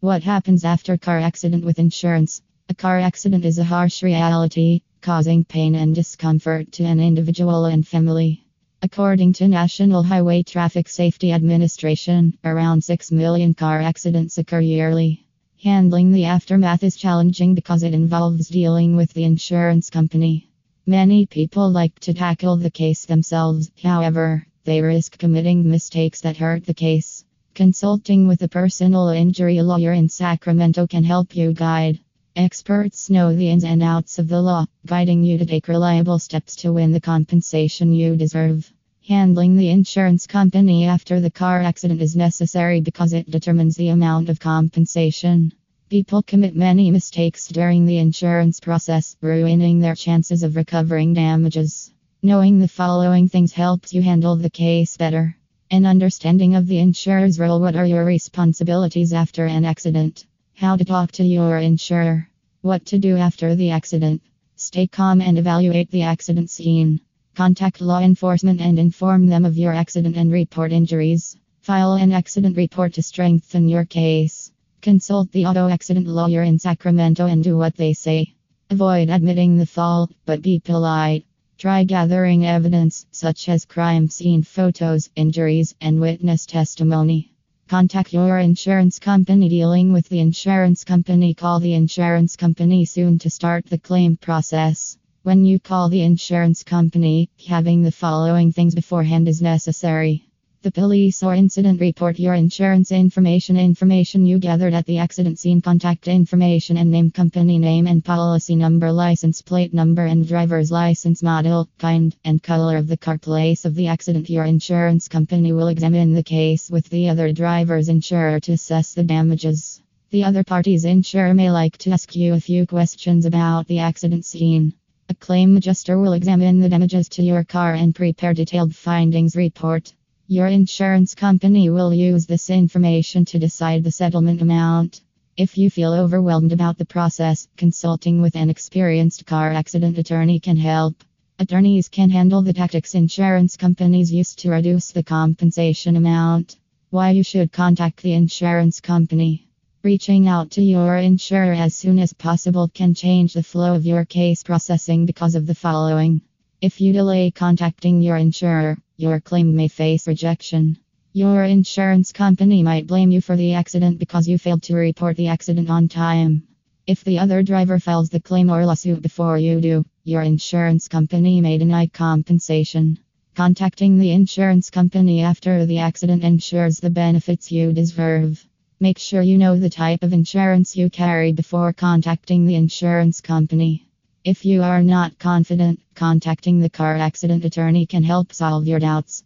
What happens after car accident with insurance? A car accident is a harsh reality, causing pain and discomfort to an individual and family. According to National Highway Traffic Safety Administration, around 6 million car accidents occur yearly. Handling the aftermath is challenging because it involves dealing with the insurance company. Many people like to tackle the case themselves, however, they risk committing mistakes that hurt the case. Consulting with a personal injury lawyer in Sacramento can help you guide. Experts know the ins and outs of the law, guiding you to take reliable steps to win the compensation you deserve. Handling the insurance company after the car accident is necessary because it determines the amount of compensation. People commit many mistakes during the insurance process, ruining their chances of recovering damages. Knowing the following things helps you handle the case better. An understanding of the insurer's role. What are your responsibilities after an accident? How to talk to your insurer. What to do after the accident. Stay calm and evaluate the accident scene. Contact law enforcement and inform them of your accident and report injuries. File an accident report to strengthen your case. Consult the auto accident lawyer in Sacramento and do what they say. Avoid admitting the fault, but be polite. Try gathering evidence, such as crime scene photos, injuries, and witness testimony. Contact your insurance company dealing with the insurance company. Call the insurance company soon to start the claim process. When you call the insurance company, having the following things beforehand is necessary. The police or incident report your insurance information, information you gathered at the accident scene, contact information and name, company name and policy number, license plate number, and driver's license model, kind, and color of the car, place of the accident. Your insurance company will examine the case with the other driver's insurer to assess the damages. The other party's insurer may like to ask you a few questions about the accident scene. A claim adjuster will examine the damages to your car and prepare detailed findings report. Your insurance company will use this information to decide the settlement amount. If you feel overwhelmed about the process, consulting with an experienced car accident attorney can help. Attorneys can handle the tactics insurance companies use to reduce the compensation amount. Why you should contact the insurance company. Reaching out to your insurer as soon as possible can change the flow of your case processing because of the following. If you delay contacting your insurer, your claim may face rejection. Your insurance company might blame you for the accident because you failed to report the accident on time. If the other driver files the claim or lawsuit before you do, your insurance company may deny compensation. Contacting the insurance company after the accident ensures the benefits you deserve. Make sure you know the type of insurance you carry before contacting the insurance company. If you are not confident, contacting the car accident attorney can help solve your doubts.